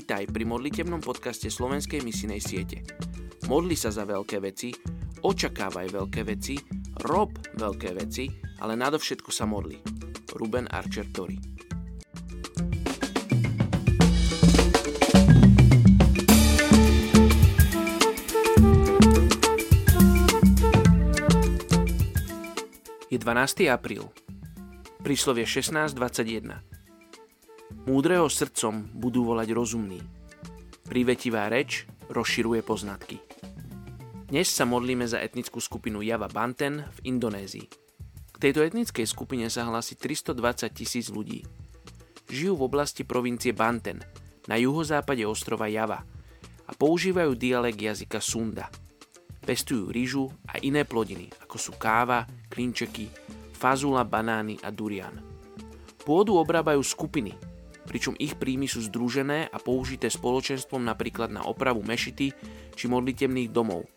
Vítaj pri modlitebnom podcaste Slovenskej misinej siete. Modli sa za veľké veci, očakávaj veľké veci, rob veľké veci, ale nadovšetko sa modli. Ruben Archer Tori Je 12. apríl. Príslovie 16.21. Múdreho srdcom budú volať rozumní. Privetivá reč rozširuje poznatky. Dnes sa modlíme za etnickú skupinu Java Banten v Indonézii. K tejto etnickej skupine sa hlási 320 tisíc ľudí. Žijú v oblasti provincie Banten, na juhozápade ostrova Java a používajú dialekt jazyka Sunda. Pestujú rýžu a iné plodiny, ako sú káva, klinčeky, fazula, banány a durian. Pôdu obrábajú skupiny, pričom ich príjmy sú združené a použité spoločenstvom napríklad na opravu mešity či modlitebných domov.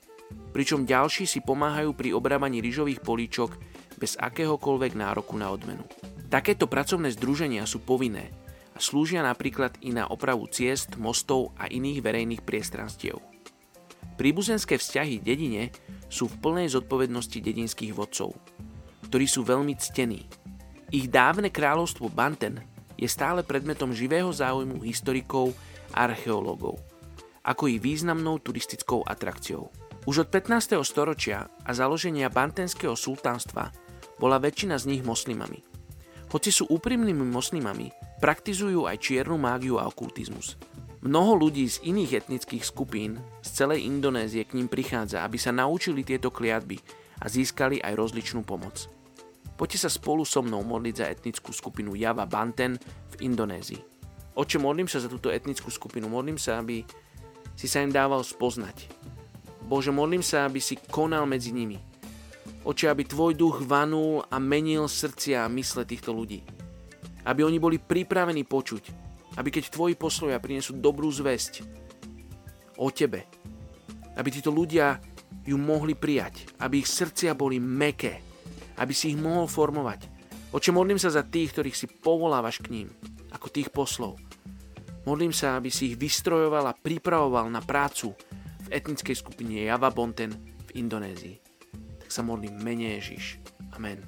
Pričom ďalší si pomáhajú pri obrábaní ryžových políčok bez akéhokoľvek nároku na odmenu. Takéto pracovné združenia sú povinné a slúžia napríklad i na opravu ciest, mostov a iných verejných priestranstiev. Príbuzenské vzťahy dedine sú v plnej zodpovednosti dedinských vodcov, ktorí sú veľmi ctení. Ich dávne kráľovstvo Banten je stále predmetom živého záujmu historikov a archeológov, ako i významnou turistickou atrakciou. Už od 15. storočia a založenia Bantenského sultánstva bola väčšina z nich moslimami. Hoci sú úprimnými moslimami, praktizujú aj čiernu mágiu a okultizmus. Mnoho ľudí z iných etnických skupín z celej Indonézie k ním prichádza, aby sa naučili tieto kliatby a získali aj rozličnú pomoc. Poďte sa spolu so mnou modliť za etnickú skupinu Java Banten v Indonézii. Oče, modlím sa za túto etnickú skupinu, modlím sa, aby si sa im dával spoznať. Bože, modlím sa, aby si konal medzi nimi. Oče, aby tvoj duch vanul a menil srdcia a mysle týchto ľudí. Aby oni boli pripravení počuť. Aby keď tvoji poslovia prinesú dobrú zväzť o tebe, aby títo ľudia ju mohli prijať. Aby ich srdcia boli meké, aby si ich mohol formovať. Oče, modlím sa za tých, ktorých si povolávaš k ním, ako tých poslov. Modlím sa, aby si ich vystrojoval a pripravoval na prácu v etnickej skupine Java Bonten v Indonézii. Tak sa modlím mene Ježiš. Amen.